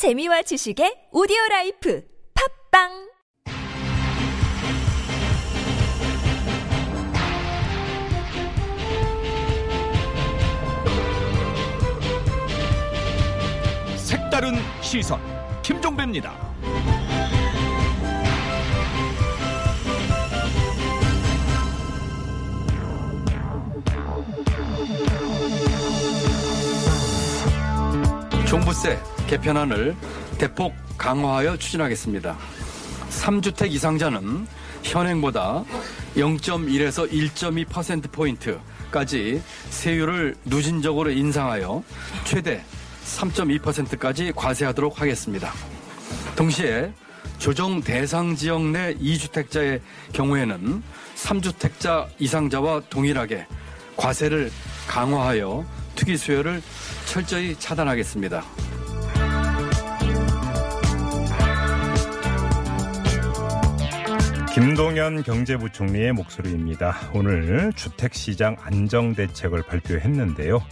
재미와 지식의 오디오 라이프 팝빵 색다른 시선 김종배입니다. 종부세 개편안을 대폭 강화하여 추진하겠습니다. 3주택 이상자는 현행보다 0.1에서 1.2%포인트까지 세율을 누진적으로 인상하여 최대 3.2%까지 과세하도록 하겠습니다. 동시에 조정 대상 지역 내 2주택자의 경우에는 3주택자 이상자와 동일하게 과세를 강화하여 투기 수요를 철저히 차단하겠습니다. 김동연 경제부총리의 목소리입니다. 오늘 주택시장 안정대책을 발표했는데요.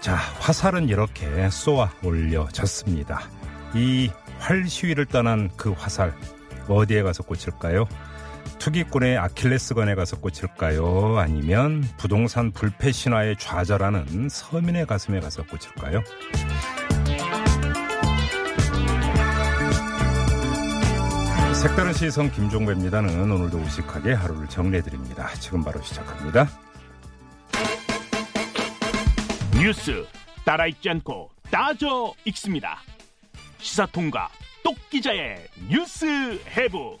자, 화살은 이렇게 쏘아 올려졌습니다. 이 활 시위를 떠난 그 화살, 어디에 가서 꽂힐까요? 투기꾼의 아킬레스건에 가서 꽂힐까요? 아니면 부동산 불패 신화에 좌절하는 서민의 가슴에 가서 꽂힐까요? 색다른 시선 김종배입니다는 오늘도 우직하게 하루를 정리해드립니다. 지금 바로 시작합니다. 뉴스 따라 읽지 않고 따져 읽습니다. 시사통과 똑 기자의 뉴스 해부.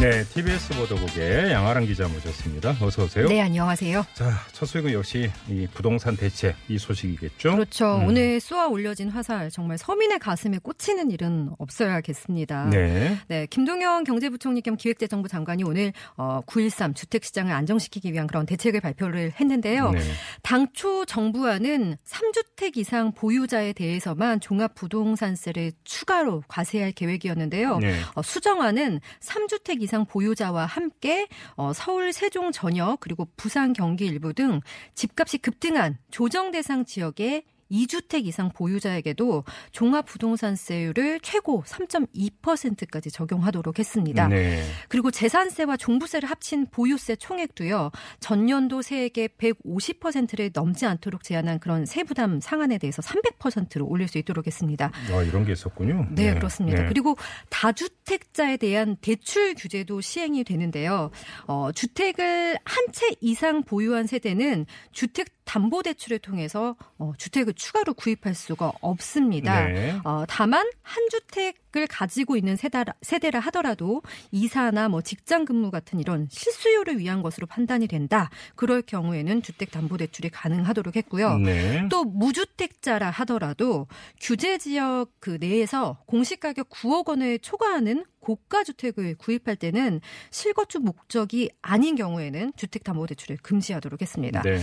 네, TBS 보도국의 양아랑 기자 모셨습니다. 어서 오세요. 네, 안녕하세요. 자, 첫 소식은 역시 이 부동산 대책 이 소식이겠죠? 그렇죠. 음. 오늘 쏘아 올려진 화살 정말 서민의 가슴에 꽂히는 일은 없어야겠습니다. 네. 네, 김동연 경제부총리 겸 기획재정부 장관이 오늘 어, 9.13 주택 시장을 안정시키기 위한 그런 대책을 발표를 했는데요. 네. 당초 정부안은 3주택 이상 보유자에 대해서만 종합 부동산세를 추가로 과세할 계획이었는데요. 네. 어, 수정안은 3주택 이상 보유자와 함께 어, 서울 세종 전역 그리고 부산 경기 일부 등 집값이 급등한 조정 대상 지역의 2주택 이상 보유자에게도 종합부동산세율을 최고 3.2%까지 적용하도록 했습니다. 네. 그리고 재산세와 종부세를 합친 보유세 총액도요. 전년도 세액의 150%를 넘지 않도록 제한한 그런 세부담 상한에 대해서 300%로 올릴 수 있도록 했습니다. 아, 이런 게 있었군요. 네, 그렇습니다. 네. 그리고 다주택자에 대한 대출 규제도 시행이 되는데요. 어, 주택을 한 채 이상 보유한 세대는 주택 담보 대출을 통해서 어, 주택을 추가로 구입할 수가 없습니다. 네. 어, 다만 한 주택 을 가지고 있는 세대라, 세대라 하더라도 이사나 뭐 직장 근무 같은 이런 실수요를 위한 것으로 판단이 된다. 그럴 경우에는 주택 담보 대출이 가능하도록 했고요. 네. 또 무주택자라 하더라도 규제 지역 그 내에서 공시 가격 9억 원을 초과하는 고가 주택을 구입할 때는 실거주 목적이 아닌 경우에는 주택 담보 대출을 금지하도록 했습니다. 네.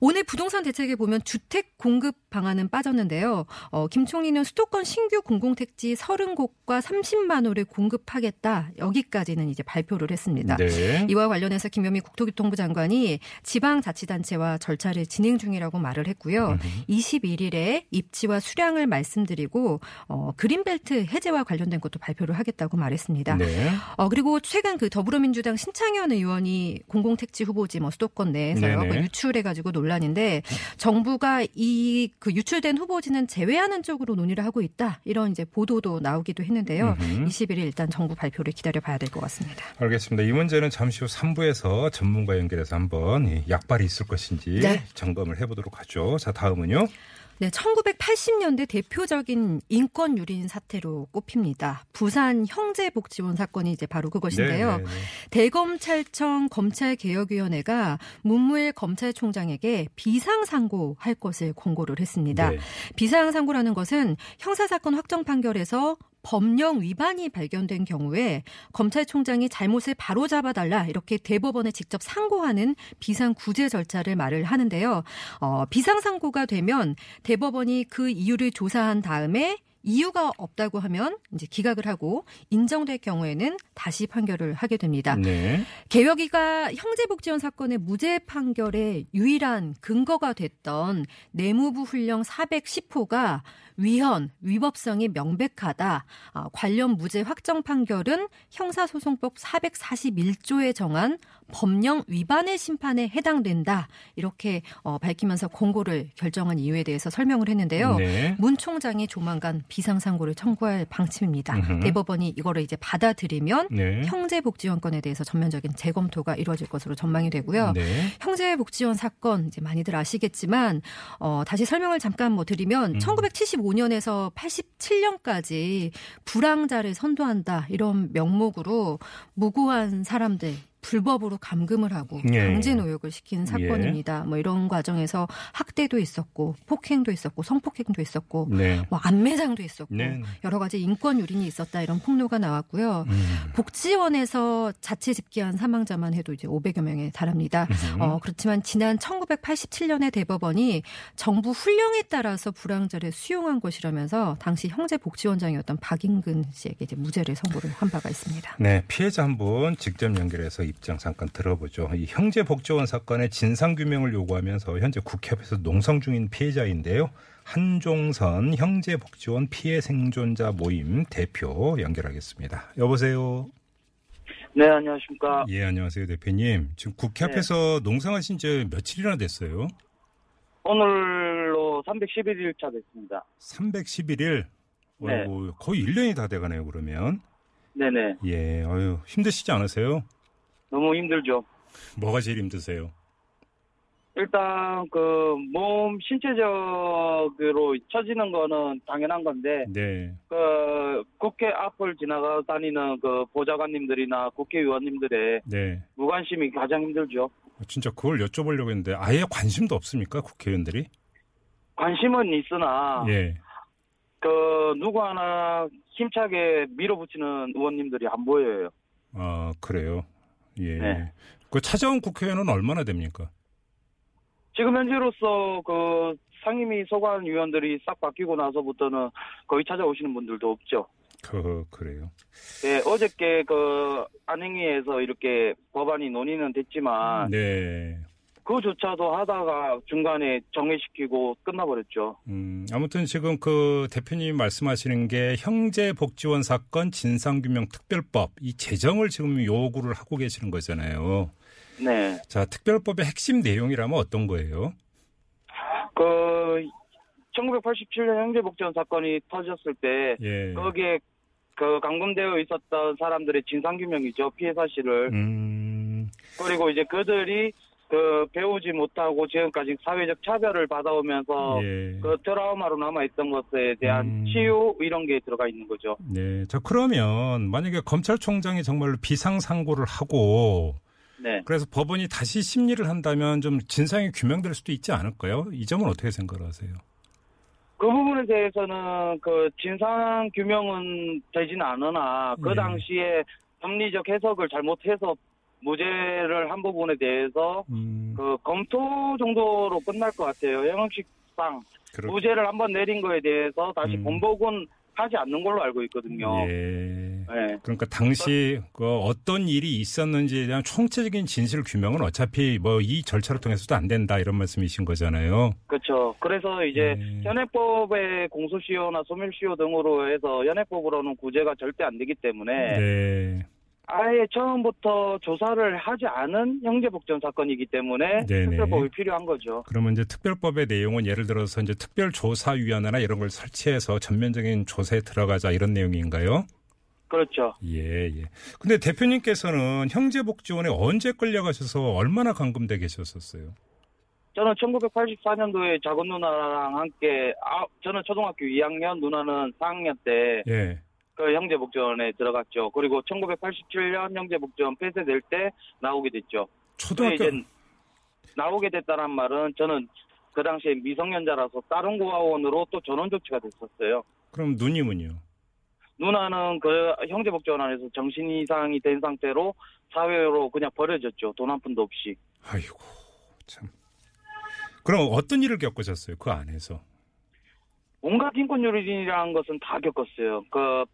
오늘 부동산 대책에 보면 주택 공급 방안은 빠졌는데요. 어, 김 총리는 수도권 신규 공공택지 30곳 과 30만 호를 공급하겠다. 여기까지는 이제 발표를 했습니다. 네. 이와 관련해서 김현미 국토교통부 장관이 지방자치단체와 절차를 진행 중이라고 말을 했고요. 21일에 입지와 수량을 말씀드리고 어, 그린벨트 해제와 관련된 것도 발표를 하겠다고 말했습니다. 네. 어, 그리고 최근 그 더불어민주당 신창현 의원이 공공택지 후보지 뭐 수도권 내에서요. 네네. 뭐 유출해가지고 논란인데 정부가 이 그 유출된 후보지는 제외하는 쪽으로 논의를 하고 있다. 이런 이제 보도도 나오기 도 했는데요. 음흠. 21일 일단 정부 발표를 기다려봐야 될 것 같습니다. 알겠습니다. 이 문제는 잠시 후 3부에서 전문가 연결해서 한번 이 약발이 있을 것인지 네. 점검을 해보도록 하죠. 자, 다음은요. 네, 1980년대 대표적인 인권 유린 사태로 꼽힙니다. 부산 형제복지원 사건이 이제 바로 그것인데요. 네, 네, 네. 대검찰청 검찰개혁위원회가 문무일 검찰총장에게 비상상고할 것을 권고를 했습니다. 네. 비상상고라는 것은 형사사건 확정 판결에서 법령 위반이 발견된 경우에 검찰총장이 잘못을 바로잡아 달라 이렇게 대법원에 직접 상고하는 비상구제 절차를 말을 하는데요. 어, 비상상고가 되면 대법원이 그 이유를 조사한 다음에 이유가 없다고 하면 이제 기각을 하고 인정될 경우에는 다시 판결을 하게 됩니다. 네. 개혁위가 형제복지원 사건의 무죄 판결의 유일한 근거가 됐던 내무부 훈령 410호가 위헌, 위법성이 명백하다. 아, 관련 무죄 확정 판결은 형사소송법 441조에 정한 법령 위반의 심판에 해당된다. 이렇게 어, 밝히면서 공고를 결정한 이유에 대해서 설명을 했는데요. 네. 문 총장이 조만간 비상상고를 청구할 방침입니다. 음흠. 대법원이 이거를 이제 받아들이면 네. 형제복지원건에 대해서 전면적인 재검토가 이루어질 것으로 전망이 되고요. 네. 형제복지원 사건 이제 많이들 아시겠지만 어, 다시 설명을 잠깐 뭐 드리면 음. 1975년에서 87년까지 불황자를 선도한다 이런 명목으로 무고한 사람들 불법으로 감금을 하고 예. 강제 노역을 시킨 사건입니다. 뭐 이런 과정에서 학대도 있었고 폭행도 있었고 성폭행도 있었고 네. 뭐 안매장도 있었고 네. 여러 가지 인권 유린이 있었다 이런 폭로가 나왔고요. 음. 복지원에서 자체 집계한 사망자만 해도 이제 500여 명에 달합니다. 음. 어, 그렇지만 지난 1987년에 대법원이 정부 훈령에 따라서 불황자를 수용한 것이라면서 당시 형제 복지원장이었던 박인근 씨에게 이제 무죄를 선고를 한 바가 있습니다. 네, 피해자 한 분 직접 연결해서 입장 잠깐 들어보죠. 이 형제 복지원 사건의 진상 규명을 요구하면서 현재 국회 앞에서 농성 중인 피해자인데요. 한종선 형제 복지원 피해 생존자 모임 대표 연결하겠습니다. 여보세요. 네, 안녕하십니까. 예, 안녕하세요, 대표님. 지금 국회 네. 앞에서 농성하신 지 며칠이나 됐어요? 오늘로 311일 차 됐습니다. 311일. 네. 어이구, 거의 1년이 다 돼가네요, 그러면. 네네. 예, 어유 힘드시지 않으세요? 너무 힘들죠. 뭐가 제일 힘드세요? 일단, 그, 몸, 신체적으로 처지는 거는 당연한 건데, 네. 그, 국회 앞을 지나가 다니는 그 보좌관님들이나 국회의원님들의 네. 무관심이 가장 힘들죠. 진짜 그걸 여쭤보려고 했는데 아예 관심도 없습니까 국회의원들이? 관심은 있으나, 예. 그, 누구 하나 힘차게 밀어붙이는 의원님들이 안 보여요. 아 그래요. 예. 네. 그 찾아온 국회의원은 얼마나 됩니까? 지금 현재로서 그 상임위 소관 위원들이 싹 바뀌고 나서부터는 거의 찾아오시는 분들도 없죠. 그 그래요. 예, 어저께 그 안행위에서 이렇게 법안이 논의는 됐지만 네. 그조차도 하다가 중간에 정회시키고 끝나버렸죠. 음, 아무튼 지금 그 대표님 말씀하시는 게 형제복지원 사건 진상규명 특별법 이 제정을 지금 요구를 하고 계시는 거잖아요. 네. 자, 특별법의 핵심 내용이라면 어떤 거예요? 그 1987년 형제복지원 사건이 터졌을 때 예. 거기에 그 감금되어 있었던 사람들의 진상규명이죠. 피해 사실을. 음, 그리고 이제 그들이 그 배우지 못하고 지금까지 사회적 차별을 받아오면서 예. 그 트라우마로 남아있던 것에 대한 음. 치유 이런 게 들어가 있는 거죠. 네. 자, 그러면 만약에 검찰총장이 정말로 비상상고를 하고 네. 그래서 법원이 다시 심리를 한다면 좀 진상이 규명될 수도 있지 않을까요? 이 점은 어떻게 생각을 하세요? 그 부분에 대해서는 그 진상 규명은 되진 않으나 그 네. 당시에 법리적 해석을 잘못해서 무죄를 한 부분에 대해서 음, 그 검토 정도로 끝날 것 같아요. 형식상 그렇, 무죄를 한번 내린 거에 대해서 다시 음. 번복은 하지 않는 걸로 알고 있거든요. 예. 네. 그러니까 당시 그 어떤 일이 있었는지에 대한 총체적인 진실 규명은 어차피 뭐 이 절차를 통해서도 안 된다 이런 말씀이신 거잖아요. 그렇죠. 그래서 이제 네. 현행법의 공소시효나 소멸시효 등으로 해서 현행법으로는 구제가 절대 안 되기 때문에 네. 아예 처음부터 조사를 하지 않은 형제복전 사건이기 때문에 네네. 특별법이 필요한 거죠. 그러면 이제 특별법의 내용은 예를 들어서 이제 특별조사위원회나 이런 걸 설치해서 전면적인 조사에 들어가자 이런 내용인가요? 그렇죠. 예, 예. 근데 대표님께서는 형제복지원에 언제 끌려가셔서 얼마나 감금돼 계셨었어요? 저는 1984년도에 작은 누나랑 함께 아, 저는 초등학교 2학년 누나는 4학년 때 그 예. 형제복지원에 들어갔죠. 그리고 1987년 형제복지원 폐쇄될 때 나오게 됐죠. 초등학교 이제 나오게 됐다는 말은 저는 그 당시에 미성년자라서 다른 고아원으로 또 전원 조치가 됐었어요. 그럼 누님은요? 누나는 그 형제복지원 안에서 정신 이상이 된 상태로 사회로 그냥 버려졌죠. 돈 한 푼도 없이. 아이고 참. 그럼 어떤 일을 겪으셨어요? 그 안에서? 온갖 인권유린이라는 것은 다 겪었어요. 그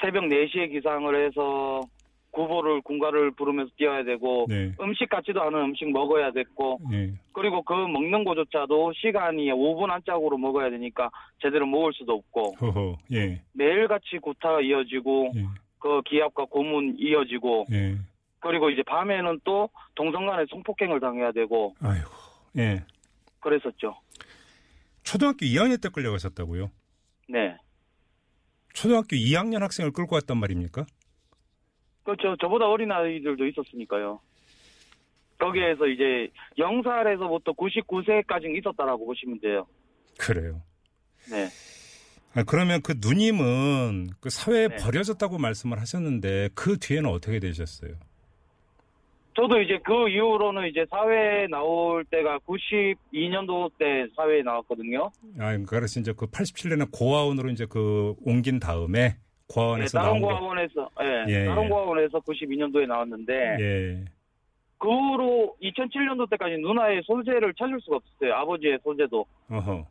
새벽 4시에 기상을 해서 구보를 군가를 부르면서 뛰어야 되고 네. 음식 같지도 않은 음식 먹어야 됐고 예. 그리고 그 먹는 거조차도 시간이 5분 안짝으로 먹어야 되니까 제대로 먹을 수도 없고 허허. 예. 매일같이 구타가 이어지고 예. 그 기압과 고문 이어지고 예. 그리고 이제 밤에는 또 동성간에 성폭행을 당해야 되고 아이고. 예. 그랬었죠. 초등학교 2학년 때 끌려가셨다고요? 네. 초등학교 2학년 학생을 끌고 왔단 말입니까? 그렇죠. 저보다 어린 아이들도 있었으니까요. 거기에서 이제 0살에서부터 99세까지 있었다라고 보시면 돼요. 그래요. 네. 아, 그러면 그 누님은 그 사회에 네. 버려졌다고 말씀을 하셨는데 그 뒤에는 어떻게 되셨어요? 저도 이제 그 이후로는 이제 사회에 나올 때가 92년도 때 사회에 나왔거든요. 아, 그래서 이제 그 87년에 고아원으로 이제 그 옮긴 다음에 네, 고아원에서 다른 나온 거. 고아원에서, 예, 예, 다른 예. 고아원에서 92년도에 나왔는데, 예. 그 후로 2007년도 때까지 누나의 소재를 찾을 수가 없었어요. 아버지의 소재도. 어허.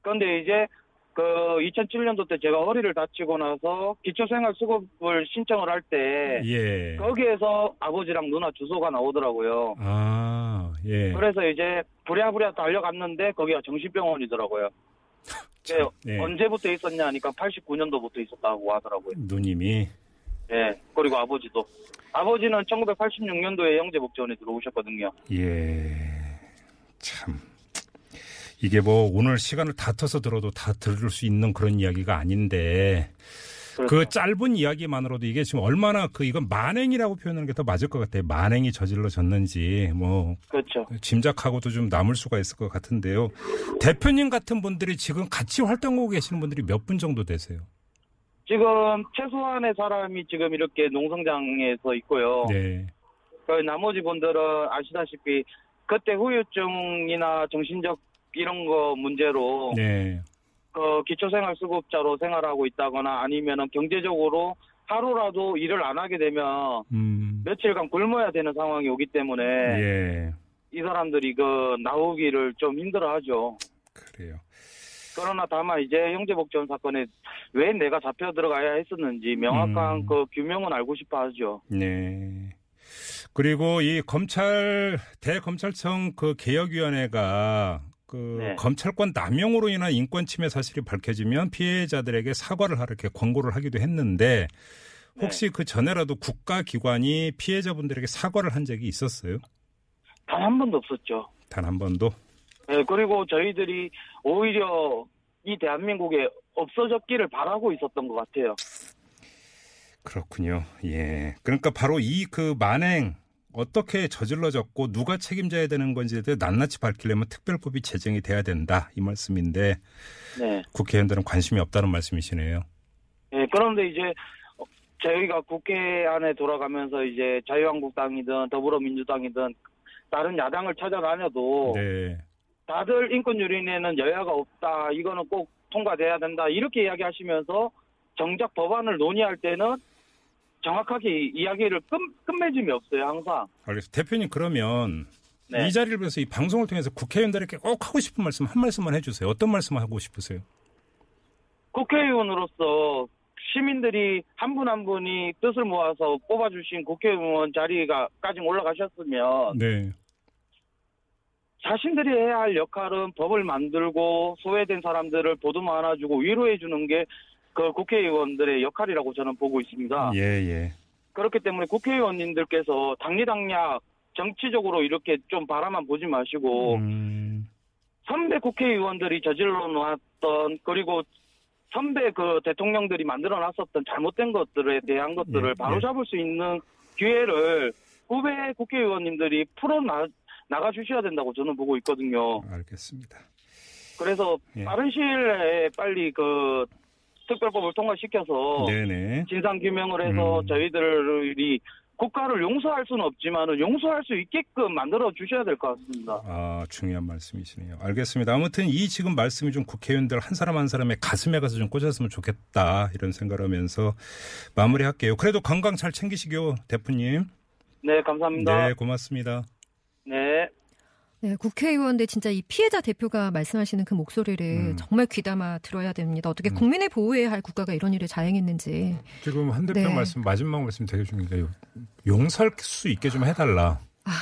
그런데 이제 그 2007년도 때 제가 허리를 다치고 나서 기초생활수급을 신청을 할 때 예. 거기에서 아버지랑 누나 주소가 나오더라고요. 아, 예. 그래서 이제 부랴부랴 달려갔는데 거기가 정신병원이더라고요. 참, 네, 예. 언제부터 있었냐 하니까 89년도부터 있었다고 하더라고요. 누님이 예. 그리고 아버지도. 아버지는 1986년도에 영재복지원에 들어오셨거든요. 예. 참. 이게 뭐 오늘 시간을 다 터서 들어도 다 들을 수 있는 그런 이야기가 아닌데 그 그렇죠. 짧은 이야기만으로도 이게 지금 얼마나 그 이건 만행이라고 표현하는 게 더 맞을 것 같아요. 만행이 저질러졌는지 뭐 그렇죠. 짐작하고도 좀 남을 수가 있을 것 같은데요. 대표님 같은 분들이 지금 같이 활동하고 계시는 분들이 몇 분 정도 되세요? 지금 최소한의 사람이 지금 이렇게 농성장에서 있고요. 네. 그 나머지 분들은 아시다시피 그때 후유증이나 정신적 이런 거 문제로 네. 그 기초생활수급자로 생활하고 있다거나 아니면은 경제적으로 하루라도 일을 안 하게 되면 음. 며칠간 굶어야 되는 상황이 오기 때문에 예. 이 사람들이 그 나오기를 좀 힘들어하죠. 그래요. 그러나 다만 이제 형제복지원 사건에 왜 내가 잡혀 들어가야 했었는지 명확한 음. 그 규명은 알고 싶어 하죠. 네. 그리고 이 검찰 대검찰청 그 개혁위원회가 그 네. 검찰권 남용으로 인한 인권 침해 사실이 밝혀지면 피해자들에게 사과를 하라 이렇게 권고를 하기도 했는데 혹시 그 전에라도 국가 기관이 피해자분들에게 사과를 한 적이 있었어요? 단 한 번도 없었죠. 단 한 번도? 네, 그리고 저희들이 오히려 이 대한민국에 없어졌기를 바라고 있었던 것 같아요. 그렇군요. 예. 그러니까 바로 이 그 만행 어떻게 저질러졌고 누가 책임져야 되는 건지에 대해 낱낱이 밝히려면 특별법이 제정이 돼야 된다 이 말씀인데 네. 국회의원들은 관심이 없다는 말씀이시네요. 네, 그런데 이제 어, 저희가 국회 안에 돌아가면서 이제 자유한국당이든 더불어민주당이든 다른 야당을 찾아다녀도 네. 다들 인권 유린에는 여야가 없다. 이거는 꼭 통과돼야 된다. 이렇게 이야기하시면서 정작 법안을 논의할 때는 정확하게 이야기를 끝, 끝맺음이 없어요. 항상. 알겠습니다. 대표님 그러면 네. 이 자리를 빌어서 이 방송을 통해서 국회의원들에게 꼭 하고 싶은 말씀 한 말씀만 해주세요. 어떤 말씀 하고 싶으세요? 국회의원으로서 시민들이 한 분한 분이 뜻을 모아서 뽑아주신 국회의원 자리가까지 올라가셨으면 네. 자신들이 해야 할 역할은 법을 만들고 소외된 사람들을 보듬어 안아주고 위로해 주는 게 그 국회의원들의 역할이라고 저는 보고 있습니다. 예, 예. 그렇기 때문에 국회의원님들께서 당리당략 정치적으로 이렇게 좀 바라만 보지 마시고 음, 선배 국회의원들이 저질러 놨던 그리고 선배 그 대통령들이 만들어 놨었던 잘못된 것들에 대한 것들을 예, 바로잡을 수 있는 기회를 후배 국회의원님들이 풀어 나, 나가 주셔야 된다고 저는 보고 있거든요. 알겠습니다. 그래서 예. 빠른 시일 내에 빨리 그 특별법을 통과시켜서 네네. 진상 규명을 해서 음. 저희들이 국가를 용서할 수는 없지만 용서할 수 있게끔 만들어 주셔야 될 것 같습니다. 아, 중요한 말씀이시네요. 알겠습니다. 아무튼 이 지금 말씀이 좀 국회의원들 한 사람 한 사람의 가슴에 가서 좀 꽂았으면 좋겠다. 이런 생각을 하면서 마무리할게요. 그래도 건강 잘 챙기시고요, 대표님. 네, 감사합니다. 네, 고맙습니다. 네. 네, 국회의원들 진짜 이 피해자 대표가 말씀하시는 그 목소리를 음. 정말 귀담아 들어야 됩니다. 어떻게 음. 국민을 보호해야 할 국가가 이런 일을 자행했는지. 지금 한 대표 네. 말씀 마지막 말씀 되게 중요한 게 용서할 수 있게 좀 해달라. 아.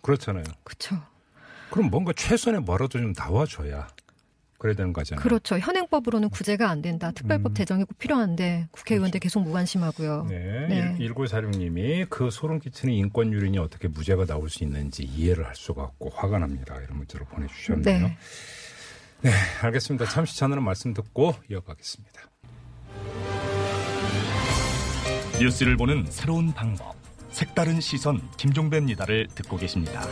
그렇잖아요. 그렇죠. 그럼 뭔가 최선의 뭐라도 좀 나와줘야 그래야 되는 거잖아요. 그렇죠. 현행법으로는 구제가 안 된다. 특별법 음. 제정이 꼭 필요한데 국회의원들 계속 무관심하고요. 네. 네. 1946님이 그 소름 끼치는 인권 유린이 어떻게 무죄가 나올 수 있는지 이해를 할 수가 없고 화가 납니다. 이런 문자로 보내주셨네요. 네. 네, 알겠습니다. 잠시 전하는 말씀 듣고 이어가겠습니다. 뉴스를 보는 새로운 방법. 색다른 시선 김종배입니다를 듣고 계십니다.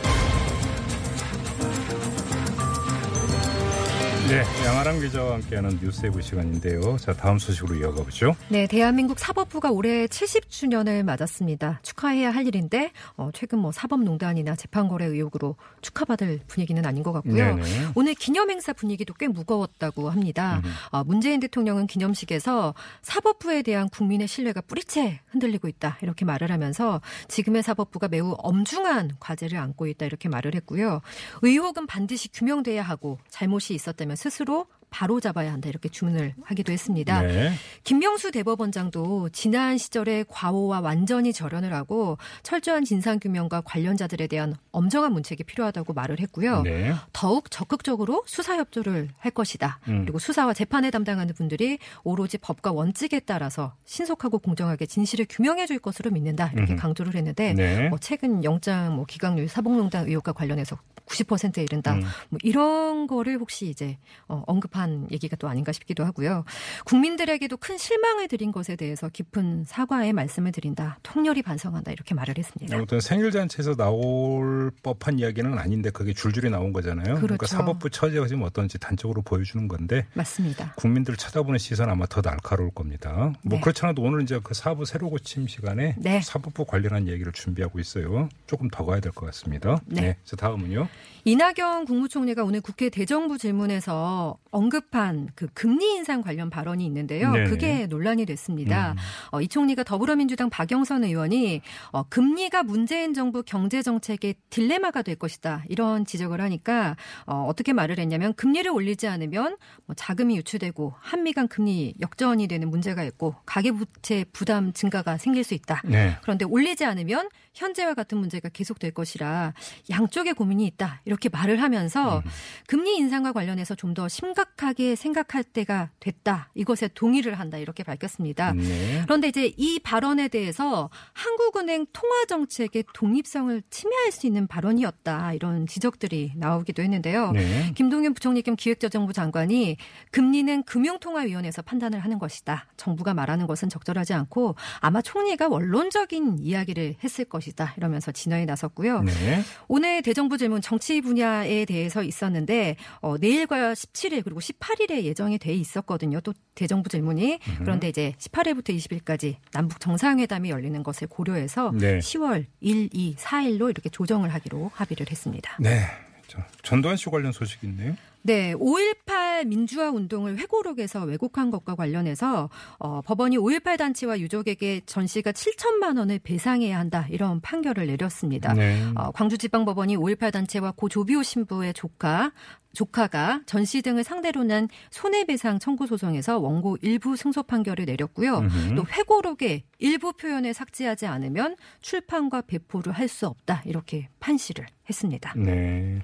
네, 양아랑 기자와 함께하는 뉴스에브 시간인데요. 자, 다음 소식으로 이어가 보죠. 네, 대한민국 사법부가 올해 70주년을 맞았습니다. 축하해야 할 일인데 어, 최근 뭐 사법농단이나 재판거래 의혹으로 축하받을 분위기는 아닌 것 같고요. 네네. 오늘 기념행사 분위기도 꽤 무거웠다고 합니다. 어, 문재인 대통령은 기념식에서 사법부에 대한 국민의 신뢰가 뿌리째 흔들리고 있다 이렇게 말을 하면서 지금의 사법부가 매우 엄중한 과제를 안고 있다 이렇게 말을 했고요. 의혹은 반드시 규명돼야 하고 잘못이 있었다면 스스로 바로 잡아야 한다 이렇게 주문을 하기도 했습니다. 네. 김명수 대법원장도 지난 시절의 과오와 완전히 절연을 하고 철저한 진상 규명과 관련자들에 대한 엄정한 문책이 필요하다고 말을 했고요. 네. 더욱 적극적으로 수사 협조를 할 것이다. 음. 그리고 수사와 재판에 담당하는 분들이 오로지 법과 원칙에 따라서 신속하고 공정하게 진실을 규명해 줄 것으로 믿는다. 이렇게 음흠. 강조를 했는데 네. 뭐 최근 영장 뭐 기각률 사법농단 의혹과 관련해서 90%에 이른다. 음. 뭐 이런 거를 혹시 이제 어, 언급한 얘기가 또 아닌가 싶기도 하고요. 국민들에게도 큰 실망을 드린 것에 대해서 깊은 사과의 말씀을 드린다. 통렬히 반성한다. 이렇게 말을 했습니다. 아무튼 생일 잔치에서 나올 법한 이야기는 아닌데 그게 줄줄이 나온 거잖아요. 그러니까 그렇죠. 사법부 처지가 지금 어떤지 단적으로 보여주는 건데 맞습니다. 국민들 쳐다보는 시선 아마 더 날카로울 겁니다. 뭐 네. 그렇잖아도 오늘 이제 그 사부 새로 고침 시간에 네. 사법부 관련한 얘기를 준비하고 있어요. 조금 더 가야 될 것 같습니다. 네. 자 다음은요. 이낙연 국무총리가 오늘 국회 대정부 질문에서 언급 한 그 금리 인상 관련 발언이 있는데요. 네네. 그게 논란이 됐습니다. 음. 어, 이 총리가 더불어민주당 박영선 의원이 어, 금리가 문재인 정부 경제 정책의 딜레마가 될 것이다 이런 지적을 하니까 어, 어떻게 말을 했냐면 금리를 올리지 않으면 뭐 자금이 유출되고 한미 간 금리 역전이 되는 문제가 있고 가계부채 부담 증가가 생길 수 있다. 네. 그런데 올리지 않으면 현재와 같은 문제가 계속될 것이라 양쪽의 고민이 있다. 이렇게 말을 하면서 음. 금리 인상과 관련해서 좀 더 심각하게 생각할 때가 됐다. 이것에 동의를 한다. 이렇게 밝혔습니다. 네. 그런데 이제 이 발언에 대해서 한국은행 통화 정책의 독립성을 침해할 수 있는 발언이었다. 이런 지적들이 나오기도 했는데요. 네. 김동연 부총리 겸 기획재정부 장관이 금리는 금융통화위원회에서 판단을 하는 것이다. 정부가 말하는 것은 적절하지 않고 아마 총리가 원론적인 이야기를 했을 것이다. 이러면서 진화에 나섰고요. 네. 오늘 대정부 질문 정치 분야에 대해서 있었는데 어, 내일과 17일 그리고 18일에 예정이 돼 있었거든요. 또 대정부 질문이 그런데 이제 18일부터 20일까지 남북 정상회담이 열리는 것을 고려해서 네. 10월 1, 2, 4일로 이렇게 조정을 하기로 합의를 했습니다. 네. 자, 전두환 씨 관련 소식 있네요. 네, 5.18 민주화 운동을 회고록에서 왜곡한 것과 관련해서 어, 법원이 5.18 단체와 유족에게 전시가 7천만 원을 배상해야 한다 이런 판결을 내렸습니다. 네. 어, 광주지방법원이 5.18 단체와 고 조비오 신부의 조카 조카가 전시 등을 상대로 낸 손해배상 청구 소송에서 원고 일부 승소 판결을 내렸고요. 음흠. 또 회고록에 일부 표현을 삭제하지 않으면 출판과 배포를 할 수 없다 이렇게 판시를 했습니다. 네.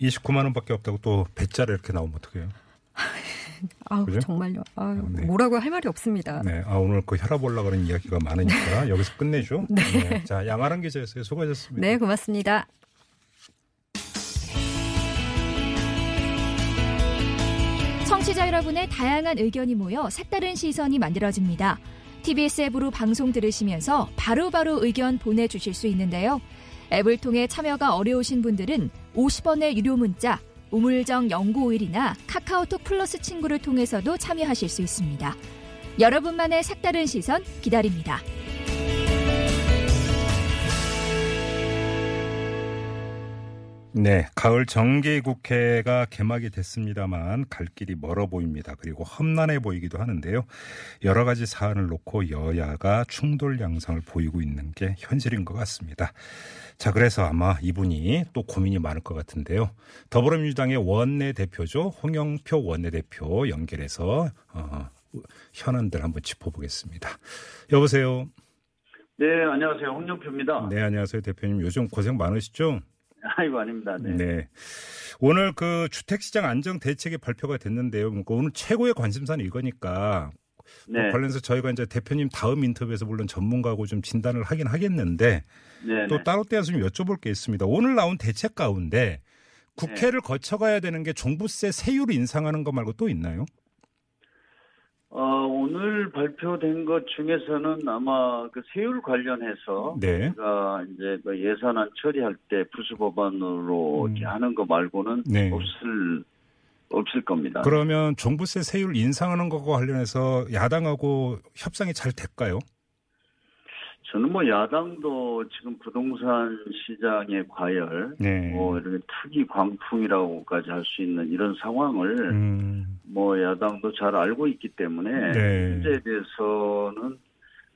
29만 원밖에 없다고 또 배짜리 이렇게 나오면 어떡해요? 아 그죠? 정말요. 아, 네. 뭐라고 할 말이 없습니다. 네. 아, 오늘 그 혈압 올라가는 이야기가 많으니까 여기서 끝내죠. 네. 자, 양아랑 기자였어요. 수고하셨습니다. 네, 고맙습니다. 청취자 여러분의 다양한 의견이 모여 색다른 시선이 만들어집니다. TBS 앱으로 방송 들으시면서 바로바로 의견 보내주실 수 있는데요. 앱을 통해 참여가 어려우신 분들은 50원의 유료 문자 우물정 0951이나 카카오톡 플러스 친구를 통해서도 참여하실 수 있습니다. 여러분만의 색다른 시선 기다립니다. 네, 가을 정기 국회가 개막이 됐습니다만 갈 길이 멀어 보입니다. 그리고 험난해 보이기도 하는데요. 여러 가지 사안을 놓고 여야가 충돌 양상을 보이고 있는 게 현실인 것 같습니다. 자, 그래서 아마 이분이 또 고민이 많을 것 같은데요. 더불어민주당의 원내 대표죠. 홍영표 원내 대표 연결해서 어, 현안들 한번 짚어보겠습니다. 여보세요. 네, 안녕하세요. 홍영표입니다. 네, 안녕하세요. 대표님. 요즘 고생 많으시죠? 아이고, 아닙니다. 네. 네. 오늘 그 주택시장 안정 대책이 발표가 됐는데요. 그러니까 오늘 최고의 관심사는 이거니까 네. 관련해서 저희가 이제 대표님 다음 인터뷰에서 물론 전문가하고 좀 진단을 하긴 하겠는데 네. 또 네. 따로 떼어서 좀 여쭤볼 게 있습니다. 오늘 나온 대책 가운데 국회를 거쳐가야 되는 게 종부세 세율 인상하는 거 말고 또 있나요? 어, 오늘 발표된 것 중에서는 아마 그 세율 관련해서 네. 제가 이제 그 예산안 처리할 때 부수 법안으로 음. 하는 거 말고는 네. 없을 없을 겁니다. 그러면 종부세 세율 인상하는 것과 관련해서 야당하고 협상이 잘 될까요? 저는 뭐 야당도 지금 부동산 시장의 과열, 네. 뭐 이렇게 투기 광풍이라고까지 할 수 있는 이런 상황을 음, 뭐 야당도 잘 알고 있기 때문에 네. 문제에 대해서는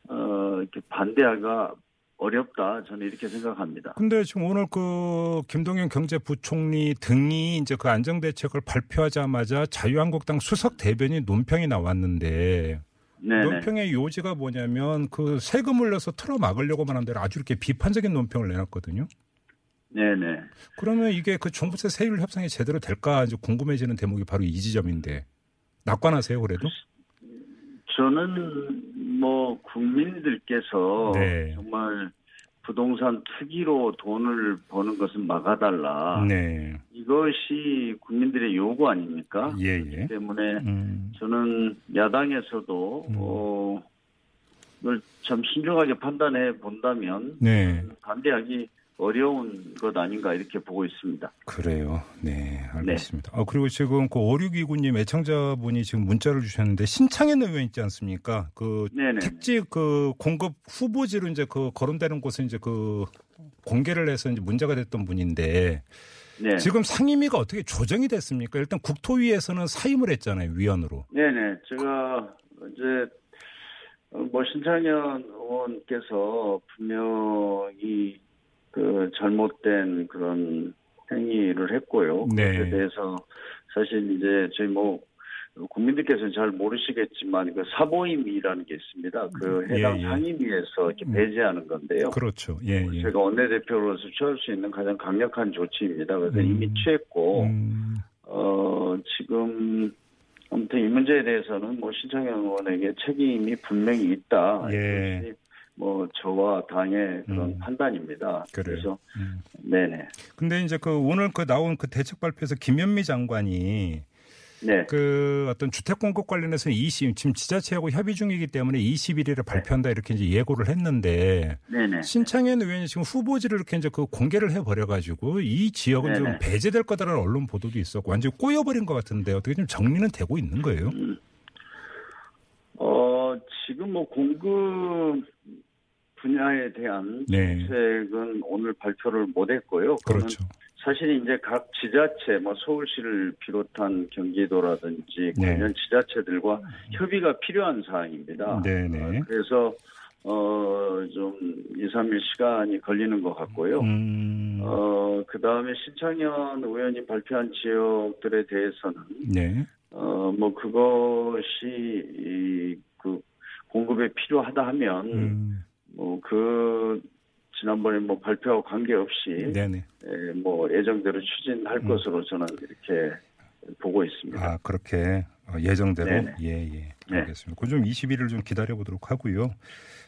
어 이렇게 반대하기가 어렵다 저는 이렇게 생각합니다. 근데 지금 오늘 그 김동연 경제부총리 등이 이제 그 안정 대책을 발표하자마자 자유한국당 수석 대변인 논평이 나왔는데 네네. 논평의 요지가 뭐냐면 그 세금을 내서 틀어 막으려고만 한데 아주 이렇게 비판적인 논평을 내놨거든요. 네네. 그러면 이게 그 종부세 세율 협상이 제대로 될까 이제 궁금해지는 대목이 바로 이 지점인데 낙관하세요 그래도? 저는 뭐 국민들께서 네. 정말 부동산 투기로 돈을 버는 것은 막아달라. 네. 이것이 국민들의 요구 아닙니까? 예예. 때문에 음. 저는 야당에서도 음. 어, 이걸 참 신중하게 판단해 본다면 네. 반대하기 어려운 것 아닌가 이렇게 보고 있습니다. 그래요. 네, 알겠습니다. 아, 그리고 지금 그 5629님 애청자분이 지금 문자를 주셨는데 신창현 의원 있지 않습니까? 그 네네. 택지 그 공급 후보지로 이제 그 거론되는 곳은 이제 그 공개를 해서 이제 문제가 됐던 분인데 네. 지금 상임위가 어떻게 조정이 됐습니까? 일단 국토위에서는 사임을 했잖아요, 위원으로. 네네. 제가 이제 어, 뭐 신창현 의원께서 분명히 그 잘못된 그런 행위를 했고요. 네. 그에 대해서 사실 이제 저희 뭐 국민들께서는 잘 모르시겠지만 그 사보임이라는 게 있습니다. 그 예, 해당 예. 상임위에서 이렇게 음. 배제하는 건데요. 그렇죠. 예, 예. 제가 원내대표로서 취할 수 있는 가장 강력한 조치입니다. 그래서 음. 이미 취했고 음, 어, 지금, 아무튼 이 문제에 대해서는 뭐 신창현 의원에게 책임이 분명히 있다. 예. 뭐 저와 당의 그런 음. 판단입니다. 그래요. 그래서 음. 네네. 근데 이제 그 오늘 그 나온 그 대책 발표에서 김현미 장관이 네. 그 어떤 주택 공급 관련해서 20 지금 지자체하고 협의 중이기 때문에 21일에 발표한다 이렇게 이제 예고를 했는데 네네. 신창현 의원이 지금 후보지를 이렇게 이제 그 공개를 해 버려 가지고 이 지역은 좀 네네. 배제될 거다라는 언론 보도도 있었고 완전히 꼬여버린 것 같은데 어떻게 좀 정리는 되고 있는 거예요? 어, 지금 뭐 공급 분야에 대한 네. 정책은 오늘 발표를 못 했고요. 그거는 그렇죠. 사실 이제 각 지자체, 뭐 서울시를 비롯한 경기도라든지 네. 관련 지자체들과 협의가 필요한 사항입니다. 네네. 어, 그래서 어좀 2, 3일 시간이 걸리는 것 같고요. 음, 어 그 다음에 신창현 의원이 발표한 지역들에 대해서는 네. 어뭐 그것이 이 그 공급에 필요하다 하면 음, 뭐 그 지난번에 뭐 발표하고 관계없이 네네. 에, 뭐 예정대로 추진할 음. 것으로 저는 이렇게 보고 있습니다. 아 그렇게 어, 예정대로. 예예 네. 알겠습니다. 그좀 21일 좀 기다려 보도록 하고요.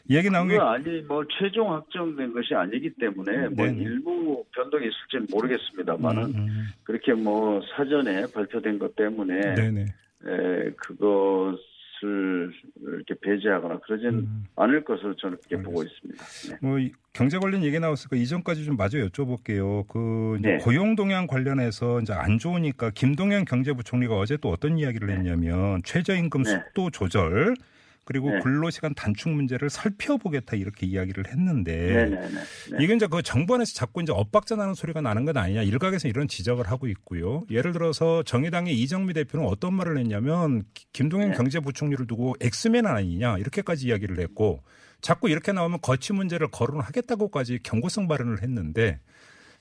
얘기 나온 게 아니 뭐 최종 확정된 것이 아니기 때문에 뭐 네네. 일부 변동이 있을지는 모르겠습니다만은 음, 음, 그렇게 뭐 사전에 발표된 것 때문에 네네. 에, 그것 을 이렇게 배제하거나 그러진 음. 않을 것으로 저는 그렇게 보고 있습니다. 네. 뭐 이- 경제 관련 얘기 나왔으니까 이전까지 좀 마저 여쭤볼게요. 그 네. 고용 동향 관련해서 이제 안 좋으니까 김동연 경제부총리가 어제 또 어떤 이야기를 했냐면 최저임금 네. 속도 조절 그리고 네. 근로시간 단축 문제를 살펴보겠다 이렇게 이야기를 했는데 네네네. 네. 이게 이제 그 정부 안에서 자꾸 이제 엇박자 나는 소리가 나는 건 아니냐 일각에서 이런 지적을 하고 있고요. 예를 들어서 정의당의 이정미 대표는 어떤 말을 했냐면 기- 김동연 네. 경제부총리를 두고 엑스맨 아니냐 이렇게까지 이야기를 했고 자꾸 이렇게 나오면 거치 문제를 거론하겠다고까지 경고성 발언을 했는데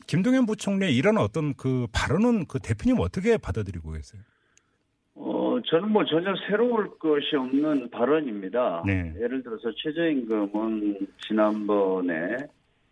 김동연 부총리의 이런 어떤 그 발언은 그 대표님 어떻게 받아들이고 계세요? 어, 저는 뭐 전혀 새로울 것이 없는 발언입니다. 네. 예를 들어서 최저임금은 지난번에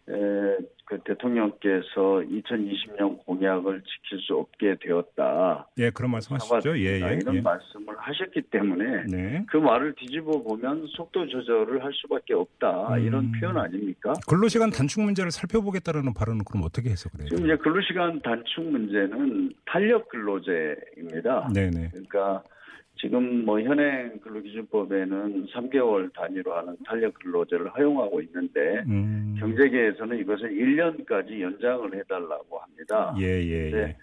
에, 그 대통령께서 2020년 공약을 지킬 수 없게 되었다. 예, 그런 말씀하시죠. 예. 예, 이런 예. 말씀을 하셨기 때문에 네. 그 말을 뒤집어 보면 속도 조절을 할 수밖에 없다. 음. 이런 표현 아닙니까? 근로시간 단축 문제를 살펴보겠다는 발언은 그럼 어떻게 해석을 해요? 지금 이제 근로시간 단축 문제는 탄력 근로제입니다. 네네. 그러니까 지금 뭐 현행 근로기준법에는 3개월 단위로 하는 탄력 근로제를 허용하고 있는데 음. 경제계에서는 이것을 1년까지 연장을 해달라고 합니다. 예, 예, 예. 네.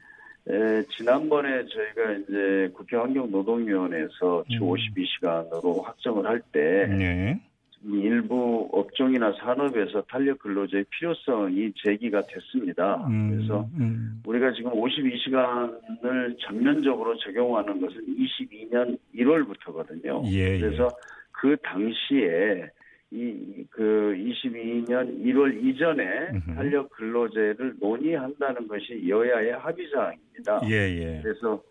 에, 지난번에 저희가 이제 국회 환경노동위원회에서 주 음. 52시간으로 확정을 할때 네. 일부 업종이나 산업에서 탄력 근로제의 필요성이 제기가 됐습니다. 음, 그래서 음. 우리가 지금 52시간을 전면적으로 적용하는 것은 22년 1월부터거든요. 예, 그래서 그 당시에 이 그 22년 1월 이전에 음흠. 탄력 근로제를 논의한다는 것이 여야의 합의 사항입니다. 예, 예. 그래서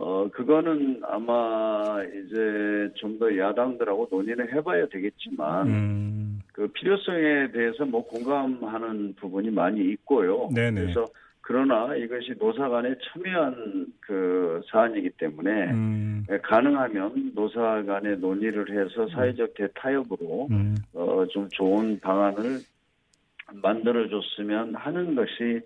어 그거는 아마 이제 좀 더 야당들하고 논의를 해봐야 되겠지만 음. 그 필요성에 대해서 뭐 공감하는 부분이 많이 있고요. 네네. 그래서 그러나 이것이 노사 간에 첨예한 그 사안이기 때문에 음. 예, 가능하면 노사 간에 논의를 해서 사회적 대타협으로 음. 어, 좀 좋은 방안을 만들어줬으면 하는 것이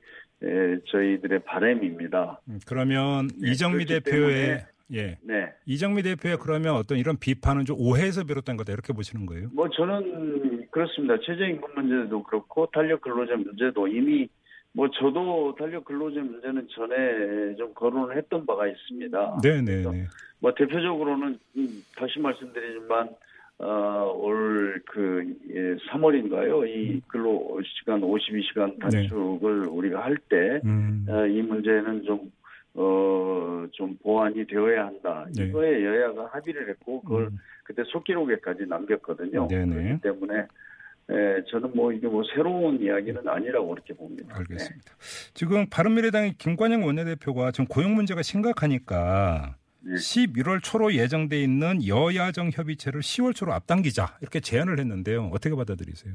예, 저희들의 바람입니다. 그러면 네, 이정미 대표의 예. 네. 이정미 대표의 그러면 어떤 이런 비판은 좀 오해에서 비롯된 거다 이렇게 보시는 거예요? 뭐 저는 그렇습니다. 최저임금 문제도 그렇고 탄력 근로자 문제도 이미 뭐 저도 탄력 근로자 문제는 전에 좀 거론을 했던 바가 있습니다. 네, 네, 네. 뭐 대표적으로는 음, 다시 말씀드리지만 어, 올그 예, 3월인가요? 이 근로 시간 52시간 단축을 우리가 할때이 음. 문제는 좀 어, 좀 보완이 되어야 한다. 네. 이거에 여야가 합의를 했고 그걸 음. 그때 속기록에까지 남겼거든요. 네네. 그렇기 때문에 에, 저는 뭐 이게 뭐 새로운 이야기는 아니라고 그렇게 봅니다. 알겠습니다. 지금 바른미래당의 김관영 원내대표가 지금 고용 문제가 심각하니까 네. 11월 초로 예정돼 있는 여야정 협의체를 10월 초로 앞당기자 이렇게 제안을 했는데요. 어떻게 받아들이세요?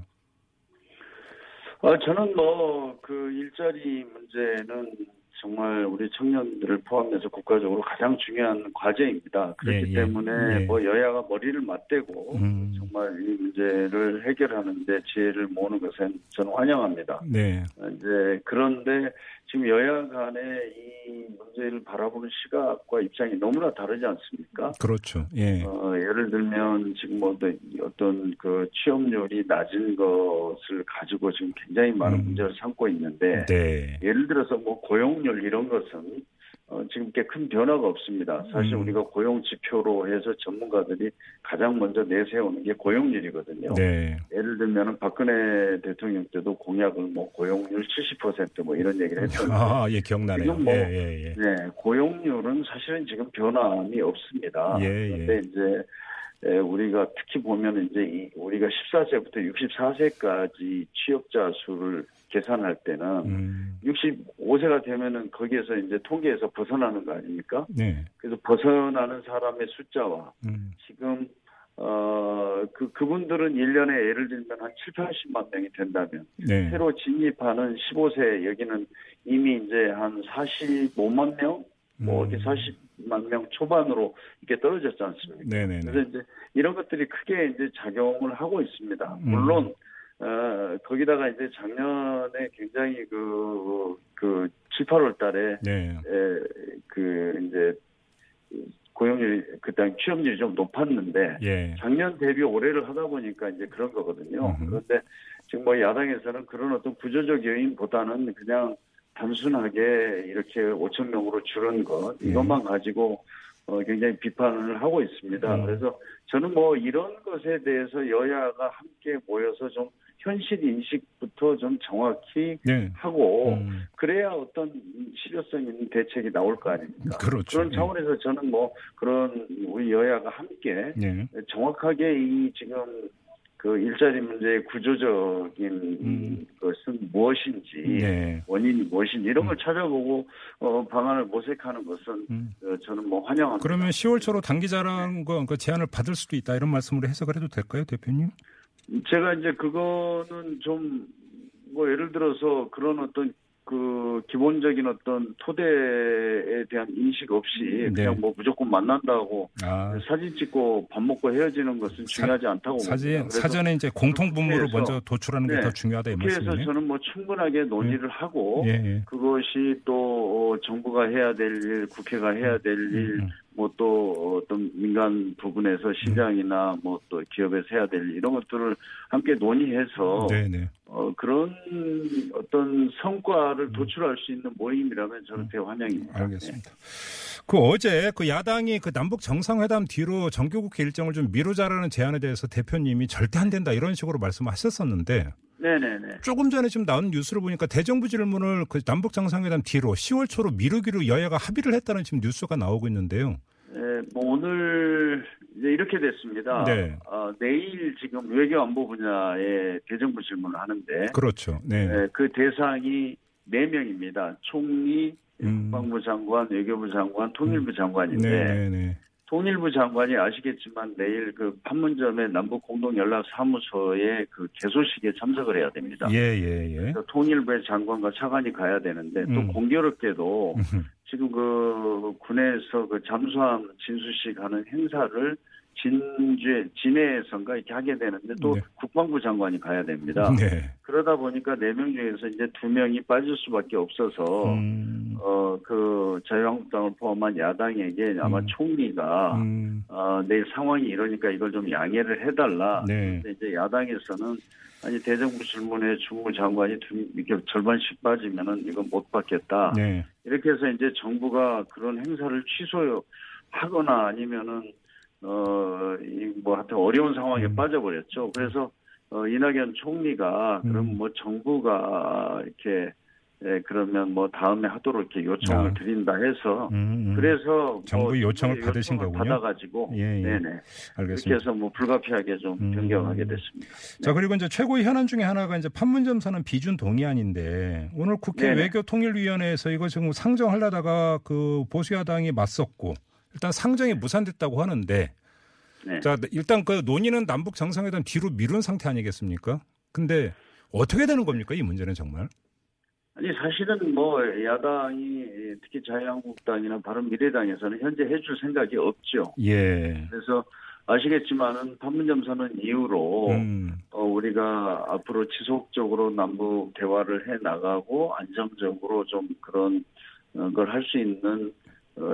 어, 저는 뭐 그 일자리 문제는 정말 우리 청년들을 포함해서 국가적으로 가장 중요한 과제입니다. 그렇기 예, 예. 때문에 예. 뭐 여야가 머리를 맞대고 음. 정말 이 문제를 해결하는데 지혜를 모으는 것은 저는 환영합니다. 네. 이제 그런데 지금 여야 간에 이 문제를 바라보는 시각과 입장이 너무나 다르지 않습니까? 그렇죠. 예. 어, 예를 들면 지금 뭐 어떤- 그 취업률이 낮은 것을 가지고 지금 굉장히 많은 음. 문제를 삼고 있는데 네. 예를 들어서 뭐 고용률 이런 것은 어, 지금 꽤 큰 변화가 없습니다. 사실 음. 우리가 고용 지표로 해서 전문가들이 가장 먼저 내세우는 게 고용률이거든요. 네. 예를 들면 박근혜 대통령 때도 공약을 뭐 고용률 70%뭐 이런 얘기를 했잖아요. 아, 예, 기억나네요. 뭐- 예, 예, 예. 네, 고용률은 사실은 지금 변함이 없습니다. 예, 예. 그런데 이제 에, 우리가 특히 보면 이제 이- 우리가 14세부터 64세까지 취업자 수를 계산할 때는 음. 65세가 되면은 거기에서 이제 통계에서 벗어나는 거 아닙니까? 네. 그래서 벗어나는 사람의 숫자와 음. 지금 어, 그, 그분들은 1년에 예를 들면 한 7, 80만 명이 된다면, 네. 새로 진입하는 15세, 여기는 이미 이제 한 45만 명? 뭐, 음. 이렇게 40만 명 초반으로 이렇게 떨어졌지 않습니까? 네네네. 그래서 이제 이런 것들이 크게 이제 작용을 하고 있습니다. 음. 물론, 어, 거기다가 이제 작년에 굉장히 그, 그, 7, 8월 달에 네. 에, 그 이제 고용률이 그당 취업률이 좀 높았는데 예. 작년 대비 올해를 하다 보니까 이제 그런 거거든요. 음흠. 그런데 지금 뭐 야당에서는 그런 어떤 구조적 요인보다는 그냥 단순하게 이렇게 5천 명으로 줄은 것 네. 이것만 가지고 어, 굉장히 비판을 하고 있습니다. 음. 그래서 저는 뭐 이런 것에 대해서 여야가 함께 모여서 좀 현실 인식부터 좀 정확히 네. 하고 음, 그래야 어떤 실효성 있는 대책이 나올 거 아닙니까? 그렇죠. 그런 차원에서 저는 뭐 그런 우리 여야가 함께 네. 정확하게 이 지금 그 일자리 문제의 구조적인 음. 것은 무엇인지 네. 원인이 무엇인지 이런 걸 찾아보고 어, 방안을 모색하는 것은 음. 어, 저는 뭐 환영합니다. 그러면 10월 초로 단기 자랑과 그 제안을 받을 수도 있다 이런 말씀으로 해석을 해도 될까요, 대표님? 제가 이제 그거는 좀 뭐 예를 들어서 그런 어떤 그 기본적인 어떤 토대에 대한 인식 없이 네. 그냥 뭐 무조건 만난다고 아, 사진 찍고 밥 먹고 헤어지는 것은 중요하지 않다고 봅니다. 사진 그래서 사전에 이제 공통 분모를 먼저 도출하는 게 네. 더 중요하다 이 말씀이네요. 저는 뭐 충분하게 논의를 하고 예, 예. 그것이 또 어, 정부가 해야 될 일, 국회가 해야 될 일, 음, 뭐 또 어떤 민간 부분에서 시장이나 뭐 또 기업에서 해야 될 일, 이런 것들을 함께 논의해서 네, 네. 어, 그런 어떤 성과를 도출할 수 있는 모임이라면 저는 대환영입니다. 음. 알겠습니다. 그 어제 그 야당이 그 남북 정상회담 뒤로 정기국회 일정을 좀 미루자라는 제안에 대해서 대표님이 절대 안 된다 이런 식으로 말씀하셨었는데 네, 네, 네. 조금 전에 지금 나온 뉴스를 보니까 대정부 질문을 그 남북 정상회담 뒤로 10월 초로 미루기로 여야가 합의를 했다는 지금 뉴스가 나오고 있는데요. 네, 뭐 오늘 이제 이렇게 됐습니다. 네. 어, 내일 지금 외교안보 분야의 대정부 질문을 하는데 그렇죠. 네. 네, 그 대상이 네 명입니다. 총리, 음. 국방부 장관, 외교부 장관, 통일부 장관인데 네, 네, 네. 통일부 장관이 아시겠지만 내일 그 판문점의 남북 공동 연락 사무소의 그 개소식에 참석을 해야 됩니다. 예, 예, 예. 그래서 통일부의 장관과 차관이 가야 되는데 또 음. 공교롭게도 음. 지금 그 군에서 그 잠수함 진수식 하는 행사를 진주에 진해에선가 이렇게 하게 되는데 또 네. 국방부 장관이 가야 됩니다. 네. 그러다 보니까 네 명 중에서 이제 두 명이 빠질 수밖에 없어서 음. 어그 자유한국당을 포함한 야당에게 아마 음. 총리가 음. 어, 내일 상황이 이러니까 이걸 좀 양해를 해달라. 네. 근데 이제 야당에서는 아니 대정부 질문에 주무장관이 두, 이렇게 절반씩 빠지면은 이건 못 받겠다. 네. 이렇게 해서 이제 정부가 그런 행사를 취소하거나 아니면은 어이뭐 하여튼 어려운 상황에 음. 빠져버렸죠. 그래서 어 이낙연 총리가 그럼 음. 뭐 정부가 이렇게 예, 그러면 뭐 다음에 하도록 이렇게 요청을 아. 드린다 해서 음, 음. 그래서 정부 뭐 요청을 정부의 받으신 요청을 거군요? 받아가지고 예, 예. 네네 알겠습니다. 해서 뭐 불가피하게 좀 음. 변경하게 됐습니다. 자 그리고 이제 최고의 현안 중에 하나가 이제 판문점 선언 비준 동의안인데 오늘 국회 네네. 외교통일위원회에서 이거 지금 상정하려다가 그 보수야당이 맞섰고 일단 상정이 무산됐다고 하는데 네. 자 일단 그 논의는 남북 정상회담 뒤로 미룬 상태 아니겠습니까? 근데 어떻게 되는 겁니까 이 문제는 정말? 아니 사실은 뭐 야당이 특히 자유한국당이나 바른미래당에서는 현재 해줄 생각이 없죠. 예. 그래서 아시겠지만은 판문점 선언 이후로 음, 어, 우리가 앞으로 지속적으로 남북 대화를 해 나가고 안정적으로 좀 그런 어, 걸할 수 있는 어,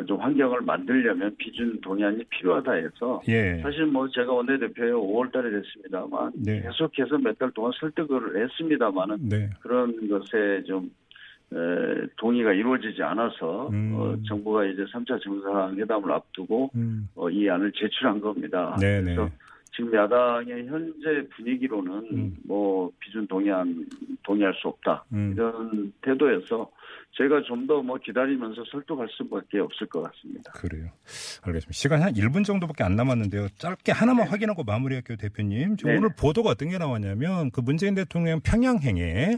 좀 환경을 만들려면 비준 동의안이 필요하다 해서 예. 사실 뭐 제가 원내대표에 5월달에 됐습니다만 네. 계속해서 몇 달 동안 설득을 했습니다만은 네. 그런 것에 좀 에, 동의가 이루어지지 않아서 음. 어, 정부가 이제 3차 정상회담을 앞두고 음, 어, 이 안을 제출한 겁니다. 네네. 그래서 지금 야당의 현재 분위기로는 음. 뭐 비준 동의안 동의할 수 없다 음. 이런 태도에서 저희가 좀 더 뭐 기다리면서 설득할 수밖에 없을 것 같습니다. 그래요. 알겠습니다. 시간이 한 1분 정도밖에 안 남았는데요. 짧게 하나만 확인하고 마무리할게요, 대표님. 지금 네. 오늘 보도가 어떤 게 나왔냐면 그 문재인 대통령 평양행에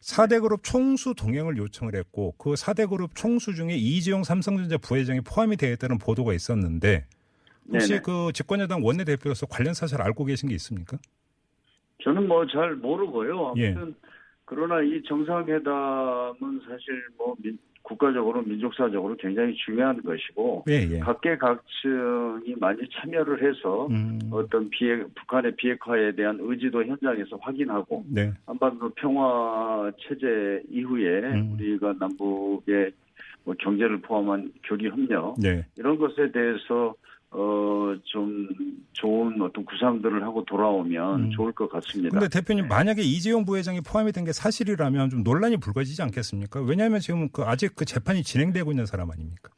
4대 그룹 총수 동행을 요청을 했고 그 4대 그룹 총수 중에 이지용 삼성전자 부회장이 포함이 되어 있다는 보도가 있었는데 혹시 네네. 그 집권여당 원내대표로서 관련 사실 알고 계신 게 있습니까? 저는 뭐 잘 모르고요. 예. 아무튼 그러나 이 정상회담은 사실 뭐 민- 국가적으로 민족사적으로 굉장히 중요한 것이고 예, 예. 각계각층이 많이 참여를 해서 음, 어떤 비핵 북한의 비핵화에 대한 의지도 현장에서 확인하고 네. 한반도 평화 체제 이후에 음. 우리가 남북의 뭐 경제를 포함한 교기 협력 네. 이런 것에 대해서 어 좀 좋은 어떤 구상들을 하고 돌아오면 음. 좋을 것 같습니다. 근데 대표님 만약에 이재용 부회장이 포함이 된 게 사실이라면 좀 논란이 불거지지 않겠습니까? 왜냐하면 지금 그 아직 그 재판이 진행되고 있는 사람 아닙니까?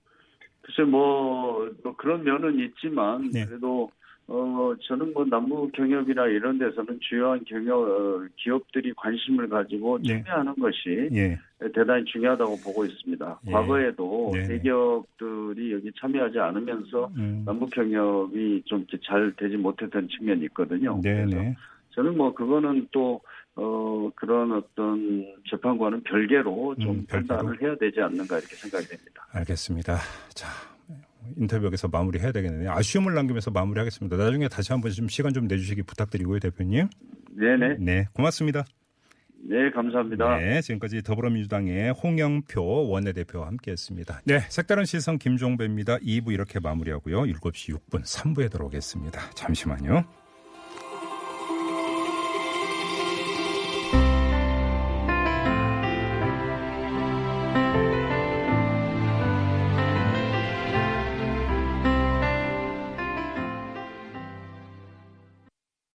글쎄 뭐, 뭐 그런 면은 있지만 네. 그래도 어 저는 뭐 남북 경협이나 이런 데서는 주요한 경협 어, 기업들이 관심을 가지고 네. 참여하는 것이 예. 대단히 중요하다고 보고 있습니다. 예. 과거에도 네네. 대기업들이 여기 참여하지 않으면서 음. 남북 경협이 좀 잘 되지 못했던 측면이 있거든요. 그래서 네네. 저는 뭐 그거는 또 어, 그런 어떤 재판과는 별개로 좀 음, 별개로. 판단을 해야 되지 않는가 이렇게 생각이 됩니다. 알겠습니다. 자, 인터뷰 여기서 마무리해야 되겠네요. 아쉬움을 남기면서 마무리하겠습니다. 나중에 다시 한번 좀 시간 좀 내주시기 부탁드리고요, 대표님. 네네. 네, 고맙습니다. 네, 감사합니다. 네, 지금까지 더불어민주당의 홍영표 원내대표와 함께했습니다. 네, 색다른 시선 김종배입니다. 2부 이렇게 마무리하고요. 7시 6분 3부에 들어오겠습니다. 잠시만요.